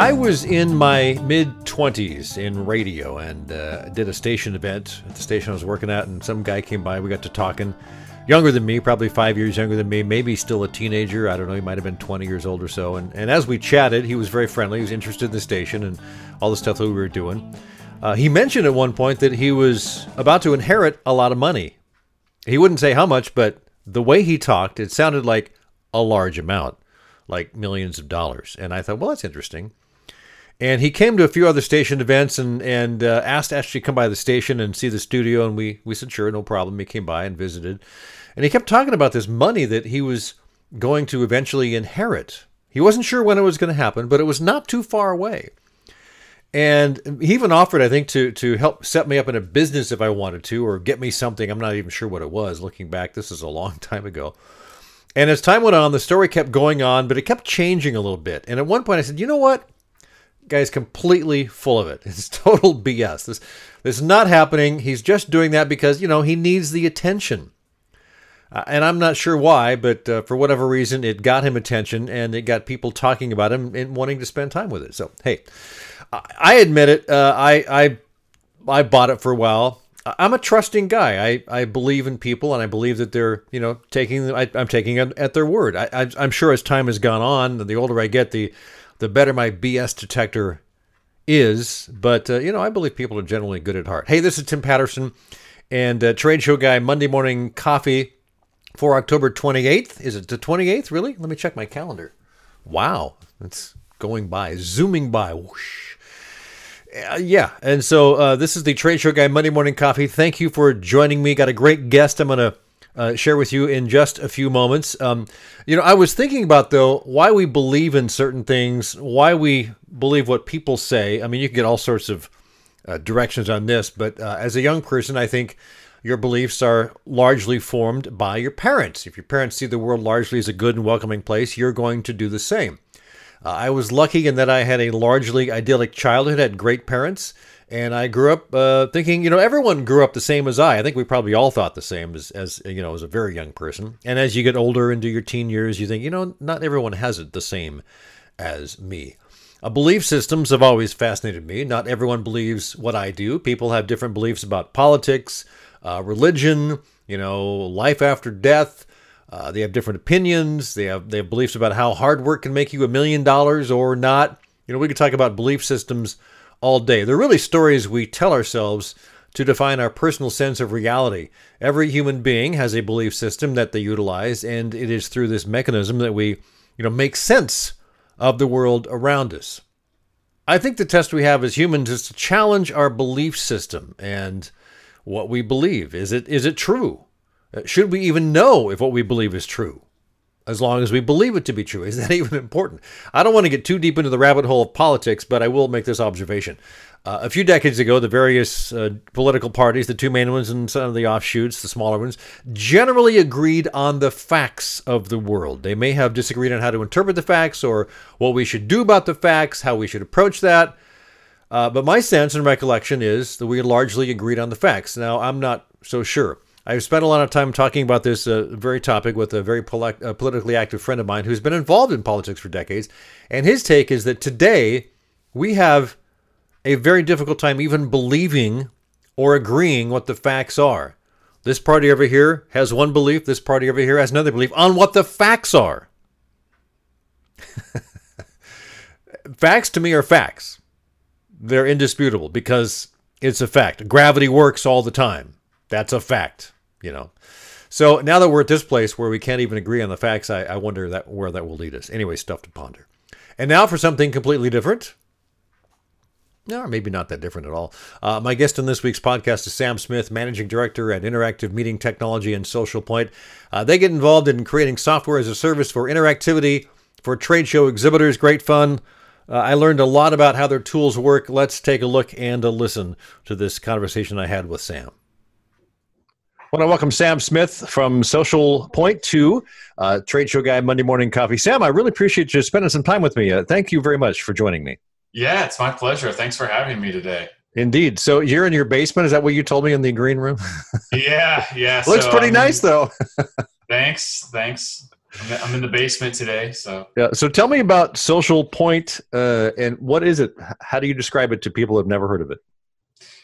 I was in my mid 20s in radio and uh, did a station event at the station I was working at, and some guy came by. We got to talking. Younger than me, probably five years younger than me, maybe still a teenager. I don't know. He might have been 20 years old or so. And, and as we chatted, he was very friendly. He was interested in the station and all the stuff that we were doing. Uh, he mentioned at one point that he was about to inherit a lot of money. He wouldn't say how much, but the way he talked, it sounded like a large amount, like millions of dollars. And I thought, well, that's interesting. And he came to a few other station events and and uh, asked to actually come by the station and see the studio. And we we said sure, no problem. He came by and visited, and he kept talking about this money that he was going to eventually inherit. He wasn't sure when it was going to happen, but it was not too far away. And he even offered, I think, to to help set me up in a business if I wanted to, or get me something. I'm not even sure what it was. Looking back, this is a long time ago. And as time went on, the story kept going on, but it kept changing a little bit. And at one point, I said, "You know what? Guy's completely full of it. It's total BS. This this is not happening. He's just doing that because you know he needs the attention. Uh, and I'm not sure why, but uh, for whatever reason, it got him attention, and it got people talking about him and wanting to spend time with it. So, hey, I, I admit it. Uh, I I I bought it for a while. I'm a trusting guy. I, I believe in people, and I believe that they're you know taking. I, am taking it at their word. I, I'm sure as time has gone on, the older I get, the the better my BS detector is. But, uh, you know, I believe people are generally good at heart. Hey, this is Tim Patterson and uh, Trade Show Guy Monday Morning Coffee for October 28th. Is it the 28th, really? Let me check my calendar. Wow, it's going by, zooming by. Whoosh. Uh, yeah, and so uh, this is the Trade Show Guy Monday Morning Coffee. Thank you for joining me. Got a great guest. I'm going to uh, share with you in just a few moments. Um, you know, I was thinking about, though, why we believe in certain things, why we believe what people say. I mean, you can get all sorts of uh, directions on this, but uh, as a young person, I think your beliefs are largely formed by your parents. If your parents see the world largely as a good and welcoming place, you're going to do the same. Uh, I was lucky in that I had a largely idyllic childhood, had great parents, and I grew up uh, thinking, you know, everyone grew up the same as I. I think we probably all thought the same as, as, you know, as a very young person. And as you get older into your teen years, you think, you know, not everyone has it the same as me. Uh, belief systems have always fascinated me. Not everyone believes what I do. People have different beliefs about politics, uh, religion, you know, life after death. Uh, they have different opinions. They have they have beliefs about how hard work can make you a million dollars or not. You know, we could talk about belief systems all day. They're really stories we tell ourselves to define our personal sense of reality. Every human being has a belief system that they utilize, and it is through this mechanism that we, you know, make sense of the world around us. I think the test we have as humans is to challenge our belief system and what we believe. Is it is it true? Uh, should we even know if what we believe is true? As long as we believe it to be true. Is that even important? I don't want to get too deep into the rabbit hole of politics, but I will make this observation. Uh, a few decades ago, the various uh, political parties, the two main ones and some of the offshoots, the smaller ones, generally agreed on the facts of the world. They may have disagreed on how to interpret the facts or what we should do about the facts, how we should approach that. Uh, but my sense and recollection is that we largely agreed on the facts. Now, I'm not so sure. I've spent a lot of time talking about this uh, very topic with a very uh, politically active friend of mine who's been involved in politics for decades. And his take is that today we have a very difficult time even believing or agreeing what the facts are. This party over here has one belief, this party over here has another belief on what the facts are. facts to me are facts. They're indisputable because it's a fact. Gravity works all the time. That's a fact, you know. So now that we're at this place where we can't even agree on the facts, I, I wonder that where that will lead us. Anyway, stuff to ponder. And now for something completely different. No, maybe not that different at all. Uh, my guest on this week's podcast is Sam Smith, Managing Director at Interactive Meeting Technology and Social Point. Uh, they get involved in creating software as a service for interactivity for trade show exhibitors. Great fun. Uh, I learned a lot about how their tools work. Let's take a look and a listen to this conversation I had with Sam. I want to welcome Sam Smith from Social Point to uh, Trade Show Guy Monday Morning Coffee. Sam, I really appreciate you spending some time with me. Uh, thank you very much for joining me. Yeah, it's my pleasure. Thanks for having me today. Indeed. So you're in your basement. Is that what you told me in the green room? yeah, yeah. Looks so, pretty um, nice, though. thanks, thanks. I'm in the basement today. So yeah. So tell me about Social Point uh, and what is it? How do you describe it to people who have never heard of it?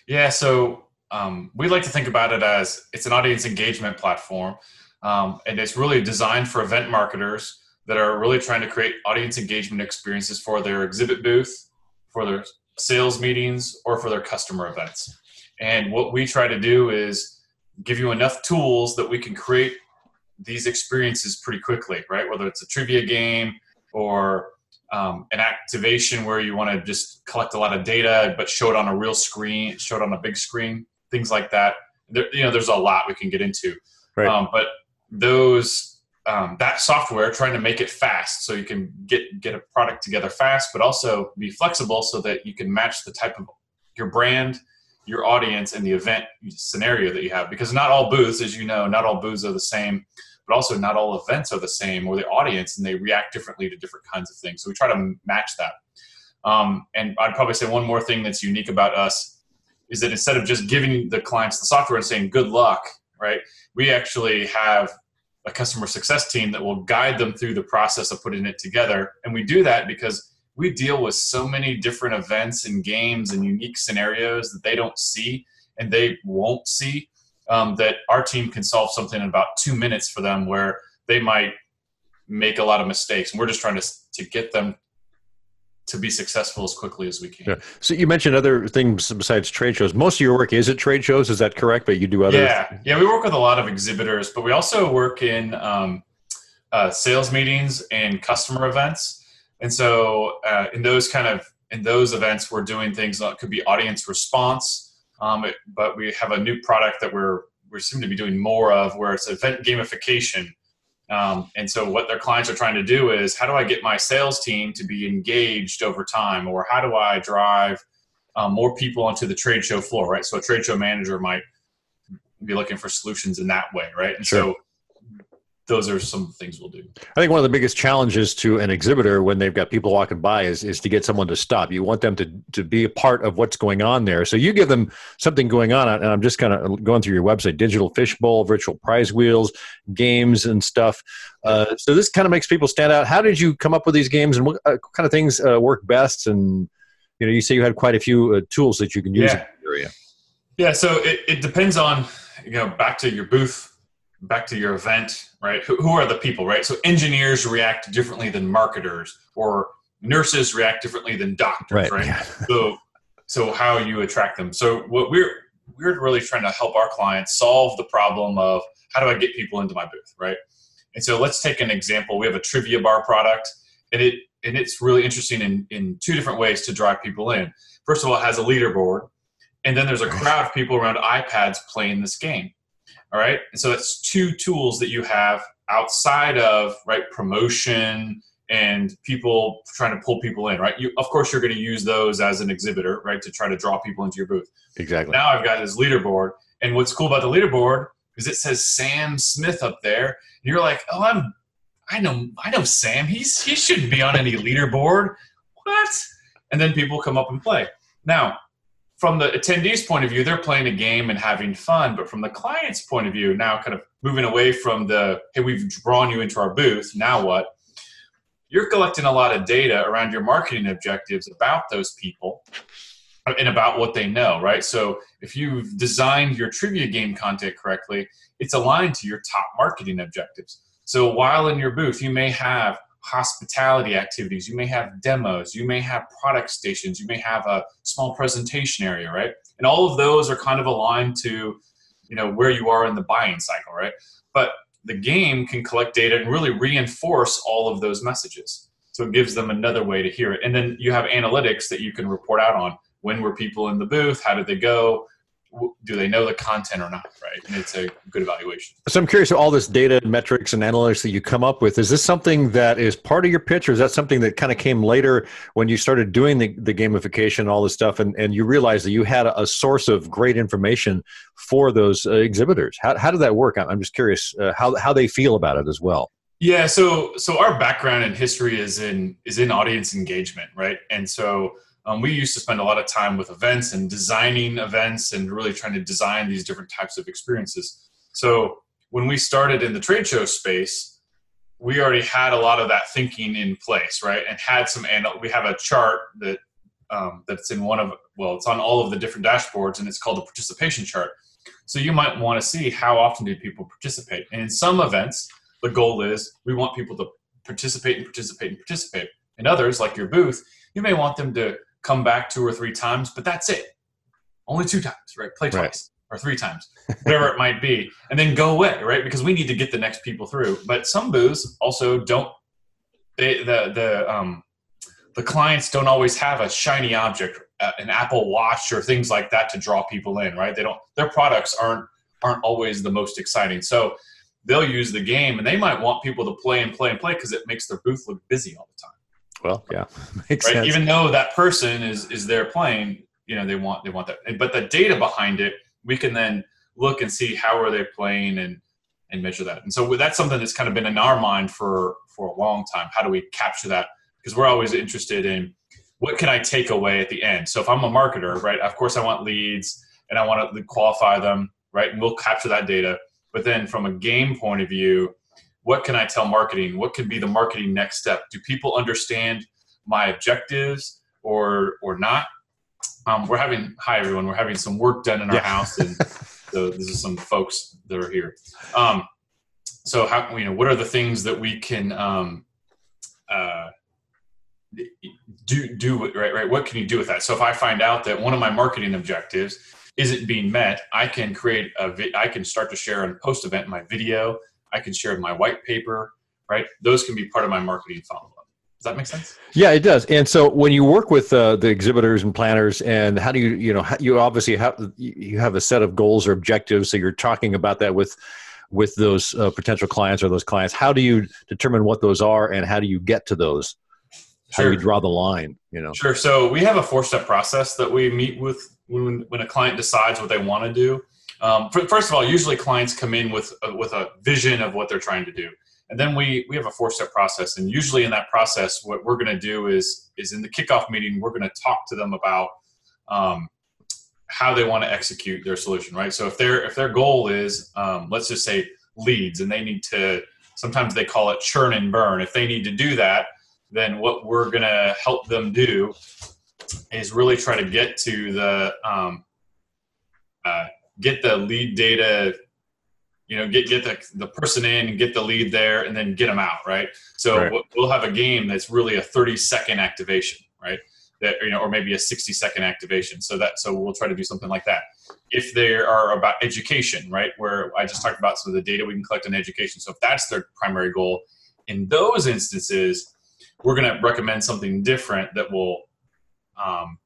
Yeah. So um, we like to think about it as it's an audience engagement platform, um, and it's really designed for event marketers that are really trying to create audience engagement experiences for their exhibit booth, for their sales meetings, or for their customer events. And what we try to do is give you enough tools that we can create these experiences pretty quickly, right? Whether it's a trivia game or um, an activation where you want to just collect a lot of data but show it on a real screen, show it on a big screen, things like that. There, you know, there's a lot we can get into, right. um, but those um, that software, trying to make it fast so you can get get a product together fast, but also be flexible so that you can match the type of your brand, your audience, and the event scenario that you have. Because not all booths, as you know, not all booths are the same but also not all events are the same or the audience and they react differently to different kinds of things. So we try to match that. Um, and I'd probably say one more thing that's unique about us is that instead of just giving the clients the software and saying good luck, right? We actually have a customer success team that will guide them through the process of putting it together. And we do that because we deal with so many different events and games and unique scenarios that they don't see and they won't see um, that our team can solve something in about two minutes for them where they might make a lot of mistakes. And we're just trying to, to get them to be successful as quickly as we can. Yeah. So you mentioned other things besides trade shows. Most of your work is at trade shows. Is that correct? But you do other. Yeah, yeah. We work with a lot of exhibitors, but we also work in um, uh, sales meetings and customer events. And so uh, in those kind of in those events, we're doing things that could be audience response. Um, it, but we have a new product that we're we seem to be doing more of, where it's event gamification. Um, and so what their clients are trying to do is, how do I get my sales team to be engaged over time, or how do I drive um, more people onto the trade show floor, right? So a trade show manager might be looking for solutions in that way, right? And sure. so those are some things we'll do. I think one of the biggest challenges to an exhibitor when they've got people walking by is, is to get someone to stop. You want them to, to be a part of what's going on there. So you give them something going on, and I'm just kind of going through your website digital fishbowl, virtual prize wheels, games, and stuff. Uh, so this kind of makes people stand out. How did you come up with these games, and what uh, kind of things uh, work best? And you know, you say you had quite a few uh, tools that you can use yeah. in the area. Yeah, so it, it depends on, you know, back to your booth back to your event, right? Who, who, are the people, right? So engineers react differently than marketers, or nurses react differently than doctors, right? right? Yeah. so, so how you attract them? So what we're we're really trying to help our clients solve the problem of how do I get people into my booth, right? And so let's take an example. We have a trivia bar product, and it and it's really interesting in in two different ways to drive people in. First of all, it has a leaderboard, and then there's a crowd of people around iPads playing this game. All right. And so that's two tools that you have outside of right promotion and people trying to pull people in, right? You, of course, you're going to use those as an exhibitor, right, to try to draw people into your booth. Exactly. Now I've got this leaderboard, and what's cool about the leaderboard is it says Sam Smith up there, and you're like, oh, I'm, I know, I know Sam. He's he shouldn't be on any leaderboard. What? And then people come up and play. Now from the attendees' point of view, they're playing a game and having fun. But from the client's point of view, now kind of moving away from the, hey, we've drawn you into our booth, now what? You're collecting a lot of data around your marketing objectives about those people and about what they know, right? So if you've designed your trivia game content correctly, it's aligned to your top marketing objectives. So while in your booth, you may have hospitality activities, you may have demos, you may have product stations, you may have a small presentation area, right? And all of those are kind of aligned to, you know, where you are in the buying cycle, right? But the game can collect data and really reinforce all of those messages. So it gives them another way to hear it. And then you have analytics that you can report out on. When were people in the booth? How did they go? Do they know the content or not right? And it's a good evaluation. So i'm curious all this data metrics and analytics that you come up with is this something that is part of your pitch or is that something that kind of came later when you started doing the, the gamification and all this stuff and, and you realized that you had a, a source of great information for those uh, exhibitors? How, how did that work? I'm just curious uh, how, how they feel about it as well. Yeah so so our background and history is in is in audience engagement right? And so um, we used to spend a lot of time with events and designing events and really trying to design these different types of experiences. So when we started in the trade show space, we already had a lot of that thinking in place, right? And had some, and we have a chart that um, that's in one of, well, it's on all of the different dashboards, and it's called the participation chart. So you might want to see how often do people participate. And in some events, the goal is we want people to participate and participate and participate. In others, like your booth, you may want them to come back two or three times, but that's it. Only two times, right? Play twice. Right or three times, whatever it might be, and then go away, right? Because we need to get the next people through. But some booths also don't. They, the the um, the clients don't always have a shiny object, uh, an Apple Watch or things like that to draw people in, right? They don't. Their products aren't aren't always the most exciting. So they'll use the game, and they might want people to play and play and play because it makes their booth look busy all the time. Well, yeah, makes right? sense. Even though that person is is there playing, you know, they want they want that, but the data behind it we can then look and see how are they playing and and measure that. And so that's something that's kind of been in our mind for for a long time. How do we capture that? Because we're always interested in what can I take away at the end. So if I'm a marketer, right, of course I want leads and I want to qualify them, right, and we'll capture that data. But then from a game point of view, what can I tell marketing? What can be the marketing next step? Do people understand my objectives or or not? Um, we're having hi everyone. We're having some work done in our yeah. house, and so this is some folks that are here. Um, so how you know what are the things that we can um, uh, do do right right? What can you do with that? So if I find out that one of my marketing objectives isn't being met, I can create a vi- I can start to share in post event in my video. I can share my white paper. Right, those can be part of my marketing funnel Does that make sense? Yeah, it does. And so when you work with uh, the exhibitors and planners, and how do you, you know, you obviously have you have a set of goals or objectives. So you're talking about that with with those uh, potential clients or those clients. How do you determine what those are, and how do you get to those? How do you draw the line? You know. Sure. So we have a four step process that we meet with when when a client decides what they want to do. Um, first of all, usually clients come in with a, with a vision of what they're trying to do. And then we we have a four step process. And usually in that process what we're going to do is is in the kickoff meeting we're going to talk to them about um, how they want to execute their solution right? So if their if their goal is um, let's just say leads and they need to sometimes they call it churn and burn. If they need to do that then what we're going to help them do is really try to get to the um, uh, get the lead data you know get get the, the person in and get the lead there and then get them out right? So right. we'll have a game that's really a 30 second activation right? That you know or maybe a 60 second activation. So that so we'll try to do something like that. If they are about education right where i just talked about some of the data we can collect on education. So if that's their primary goal in those instances we're going to recommend something different that will um,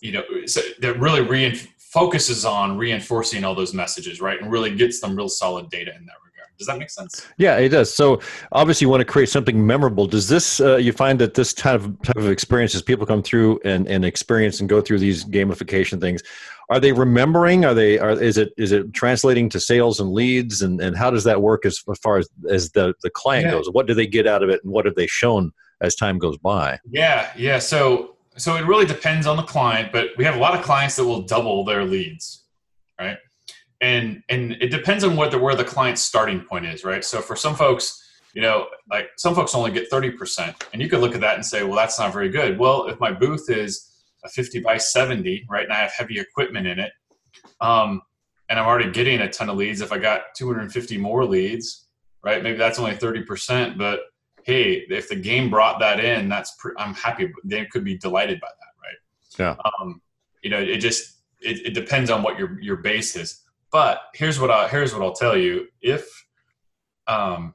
you know so that really reinforce focuses on reinforcing all those messages, right? And really gets them real solid data in that regard. Does that make sense? Yeah, it does. So obviously, you want to create something memorable. Does this uh, you find that this type of type of experiences people come through and, and experience and go through these gamification things? Are they remembering? Are they? Are is it is it translating to sales and leads? And, and how does that work as, as far as as the the client yeah. goes? What do they get out of it, and what have they shown as time goes by? Yeah, yeah. So so it really depends on the client, but we have a lot of clients that will double their leads, right? And and it depends on what the where the client's starting point is, right? So for some folks, you know, like some folks only get 30%. And you could look at that and say, well, that's not very good. Well, if my booth is a 50 by 70, right, and I have heavy equipment in it, um, and I'm already getting a ton of leads, if I got 250 more leads, right, maybe that's only 30%, but hey, if the game brought that in, that's pre- I'm happy. They could be delighted by that, right? Yeah. Um, you know, it just it, it depends on what your your base is. But here's what I here's what I'll tell you: if um,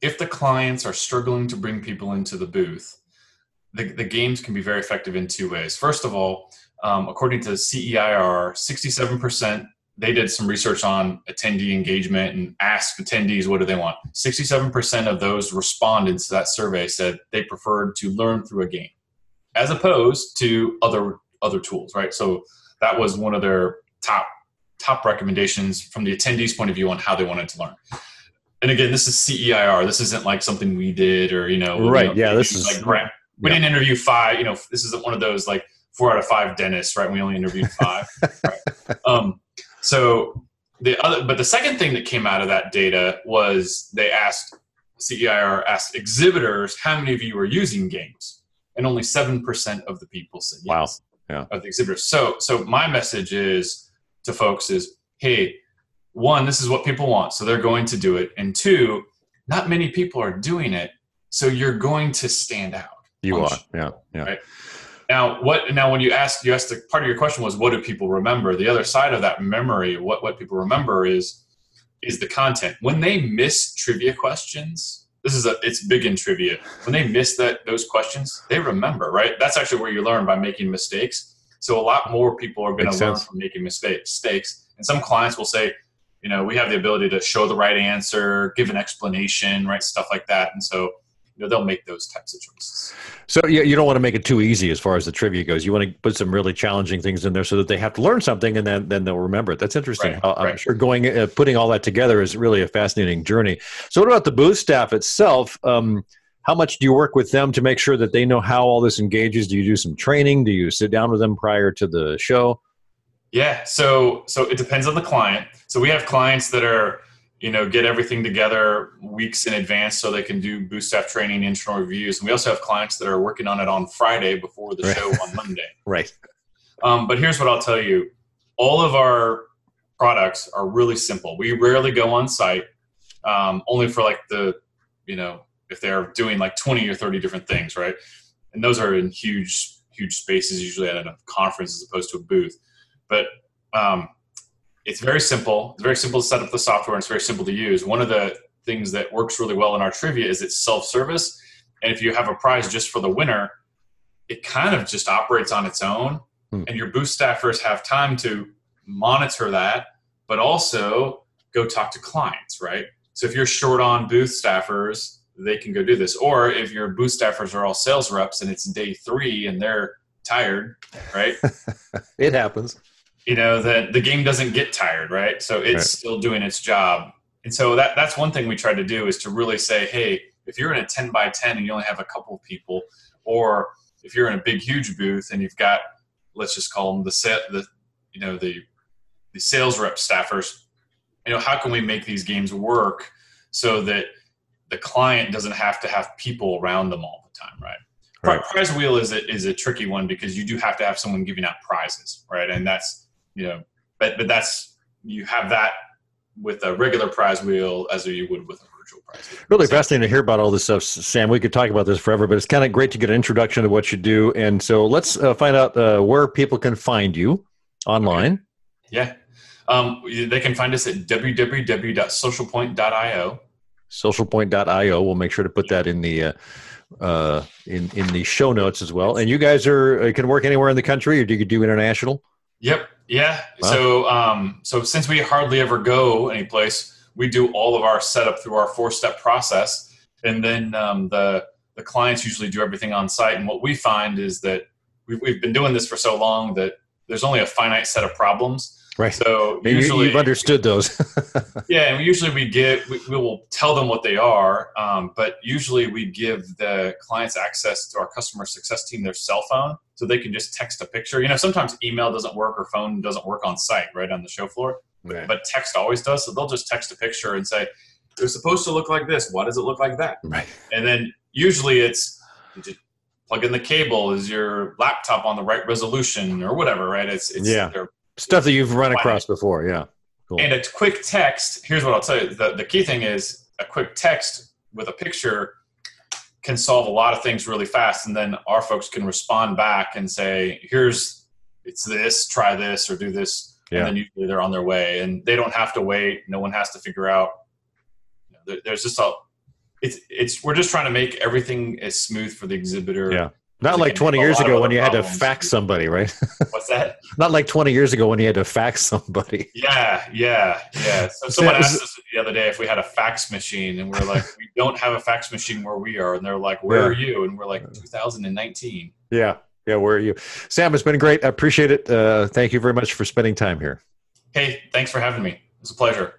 if the clients are struggling to bring people into the booth, the, the games can be very effective in two ways. First of all, um, according to CEIR, 67% they did some research on attendee engagement and asked attendees what do they want. 67% of those respondents to that survey said they preferred to learn through a game as opposed to other other tools, right? So that was one of their top top recommendations from the attendees point of view on how they wanted to learn. And again, this is CEIR. This isn't like something we did or you know, right? You know, yeah, this is like grant. We yeah. didn't interview five. You know, this isn't one of those like four out of five dentists, right? We only interviewed five. right? Um, so the other, but the second thing that came out of that data was they asked CEIR asked exhibitors how many of you are using games, and only seven percent of the people said yes. Wow. Yeah. Of the exhibitors. So, so my message is to folks is, hey, one, this is what people want, so they're going to do it, and two, not many people are doing it, so you're going to stand out. You are, yeah, yeah. Right? Now, what? Now, when you ask, you asked the part of your question was, what do people remember? The other side of that memory, what what people remember is is the content. When they miss trivia questions, this is a it's big in trivia. When they miss that those questions, they remember, right? That's actually where you learn by making mistakes. So a lot more people are going to learn from making mistakes. And some clients will say, you know, we have the ability to show the right answer, give an explanation, right, stuff like that. And so you know, they'll make those types of choices. So you, you don't want to make it too easy as far as the trivia goes. You want to put some really challenging things in there so that they have to learn something and then, then they'll remember it. That's interesting. Right, I'm right. sure going uh, putting all that together is really a fascinating journey. So what about the booth staff itself? Um, how much do you work with them to make sure that they know how all this engages? Do you do some training? Do you sit down with them prior to the show? Yeah, so so it depends on the client. So we have clients that are you know, get everything together weeks in advance so they can do booth staff training, internal reviews. And we also have clients that are working on it on Friday before the right. show on Monday. right. Um, but here's what I'll tell you: all of our products are really simple. We rarely go on site, um, only for like the, you know, if they're doing like 20 or 30 different things, right? And those are in huge, huge spaces, usually at a conference as opposed to a booth. But um, it's very simple. It's very simple to set up the software and it's very simple to use. One of the things that works really well in our trivia is it's self-service. And if you have a prize just for the winner, it kind of just operates on its own. Hmm. And your booth staffers have time to monitor that, but also go talk to clients, right? So if you're short on booth staffers, they can go do this. Or if your booth staffers are all sales reps and it's day three and they're tired, right? it happens you know that the game doesn't get tired right so it's right. still doing its job and so that that's one thing we try to do is to really say hey if you're in a 10 by 10 and you only have a couple of people or if you're in a big huge booth and you've got let's just call them the set the you know the the sales rep staffers you know how can we make these games work so that the client doesn't have to have people around them all the time right Right. Prize wheel is a, is a tricky one because you do have to have someone giving out prizes, right? And that's you know, but but that's you have that with a regular prize wheel as you would with a virtual prize wheel. Really so, fascinating to hear about all this stuff, Sam. We could talk about this forever, but it's kind of great to get an introduction to what you do. And so let's uh, find out uh, where people can find you online. Okay. Yeah. Um, they can find us at www.socialpoint.io. Socialpoint.io. We'll make sure to put that in the uh, uh, in in the show notes as well. And you guys are uh, can work anywhere in the country, or do you do international? Yep. Yeah. Wow. So, um, so since we hardly ever go anyplace, we do all of our setup through our four-step process, and then um, the the clients usually do everything on site. And what we find is that we've, we've been doing this for so long that there's only a finite set of problems. Right. So usually you've understood those. yeah, and usually we give we, we, will tell them what they are, um, but usually we give the clients access to our customer success team their cell phone so they can just text a picture. You know, sometimes email doesn't work or phone doesn't work on site, right on the show floor, right. but text always does. So they'll just text a picture and say they're supposed to look like this. Why does it look like that? Right. And then usually it's plug in the cable. Is your laptop on the right resolution or whatever? Right. It's it's yeah stuff that you've run across before. Yeah. Cool. And a quick text. Here's what I'll tell you. The, the key thing is a quick text with a picture can solve a lot of things really fast. And then our folks can respond back and say, here's, it's this, try this or do this. Yeah. And then usually they're on their way and they don't have to wait. No one has to figure out. You know, there, there's just a, it's, it's, we're just trying to make everything as smooth for the exhibitor yeah. Not like 20 years ago when you problems. had to fax somebody, right? What's that? Not like 20 years ago when you had to fax somebody. Yeah, yeah, yeah. So someone asked us the other day if we had a fax machine, and we're like, we don't have a fax machine where we are. And they're like, where yeah. are you? And we're like, 2019. Yeah, yeah, where are you? Sam, it's been great. I appreciate it. Uh, thank you very much for spending time here. Hey, thanks for having me. It was a pleasure.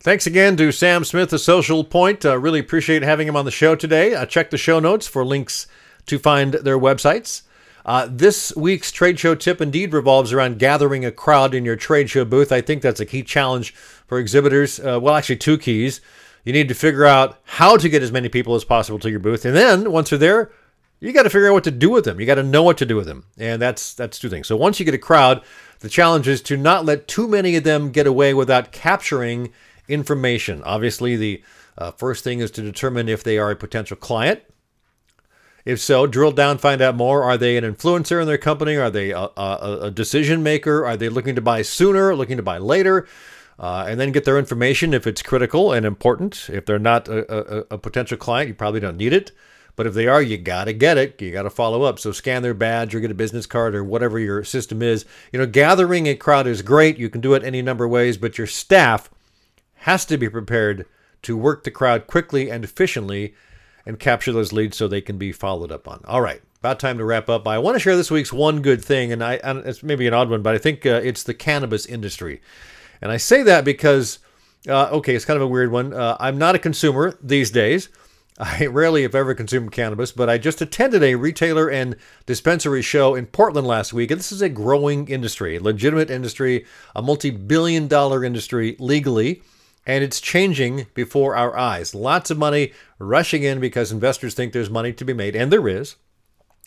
Thanks again to Sam Smith of Social Point. Uh, really appreciate having him on the show today. Uh, check the show notes for links to find their websites. Uh, this week's trade show tip indeed revolves around gathering a crowd in your trade show booth. I think that's a key challenge for exhibitors. Uh, well, actually, two keys. You need to figure out how to get as many people as possible to your booth. And then once they're there, you got to figure out what to do with them. You got to know what to do with them. And that's that's two things. So once you get a crowd, the challenge is to not let too many of them get away without capturing information. Obviously, the uh, first thing is to determine if they are a potential client. If so, drill down, find out more. Are they an influencer in their company? Are they a, a, a decision maker? Are they looking to buy sooner, looking to buy later? Uh, and then get their information if it's critical and important. If they're not a, a, potential client, you probably don't need it. But if they are, you got to get it. You got to follow up. So scan their badge or get a business card or whatever your system is. You know, gathering a crowd is great. You can do it any number of ways, but your staff has to be prepared to work the crowd quickly and efficiently and capture those leads so they can be followed up on. All right, about time to wrap up. I want to share this week's one good thing, and I and it's maybe an odd one, but I think uh, it's the cannabis industry. And I say that because, uh, okay, it's kind of a weird one. Uh, I'm not a consumer these days. I rarely, if ever, consume cannabis, but I just attended a retailer and dispensary show in Portland last week. And this is a growing industry, a legitimate industry, a multi billion dollar industry legally, and it's changing before our eyes. Lots of money rushing in because investors think there's money to be made, and there is.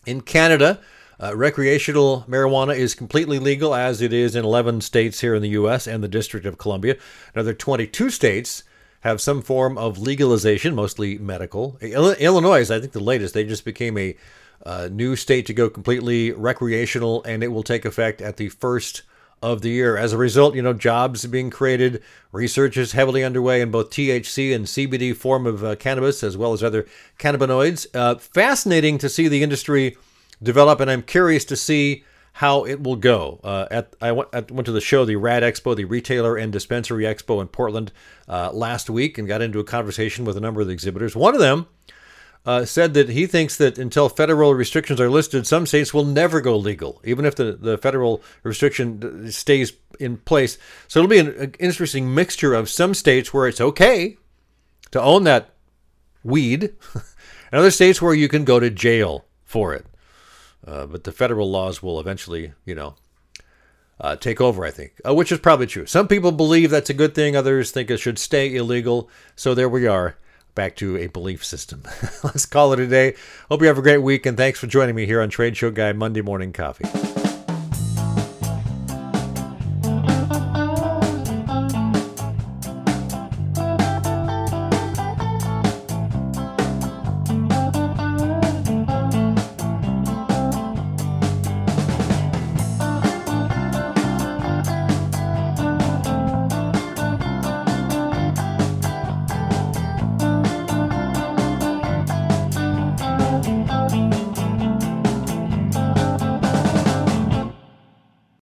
In Canada, uh, recreational marijuana is completely legal, as it is in 11 states here in the U.S. and the District of Columbia. Another 22 states have some form of legalization, mostly medical. Illinois is, I think, the latest. They just became a uh, new state to go completely recreational, and it will take effect at the first of the year. As a result, you know, jobs being created. Research is heavily underway in both THC and CBD form of uh, cannabis, as well as other cannabinoids. Uh, fascinating to see the industry develop, and I'm curious to see how it will go. Uh, at I went, I went to the show, the Rad Expo, the Retailer and Dispensary Expo in Portland uh, last week, and got into a conversation with a number of the exhibitors. One of them uh, said that he thinks that until federal restrictions are listed, some states will never go legal, even if the, the federal restriction stays in place. So it'll be an, an interesting mixture of some states where it's okay to own that weed, and other states where you can go to jail for it. Uh, but the federal laws will eventually, you know, uh, take over, I think, uh, which is probably true. Some people believe that's a good thing, others think it should stay illegal. So there we are, back to a belief system. Let's call it a day. Hope you have a great week, and thanks for joining me here on Trade Show Guy Monday Morning Coffee.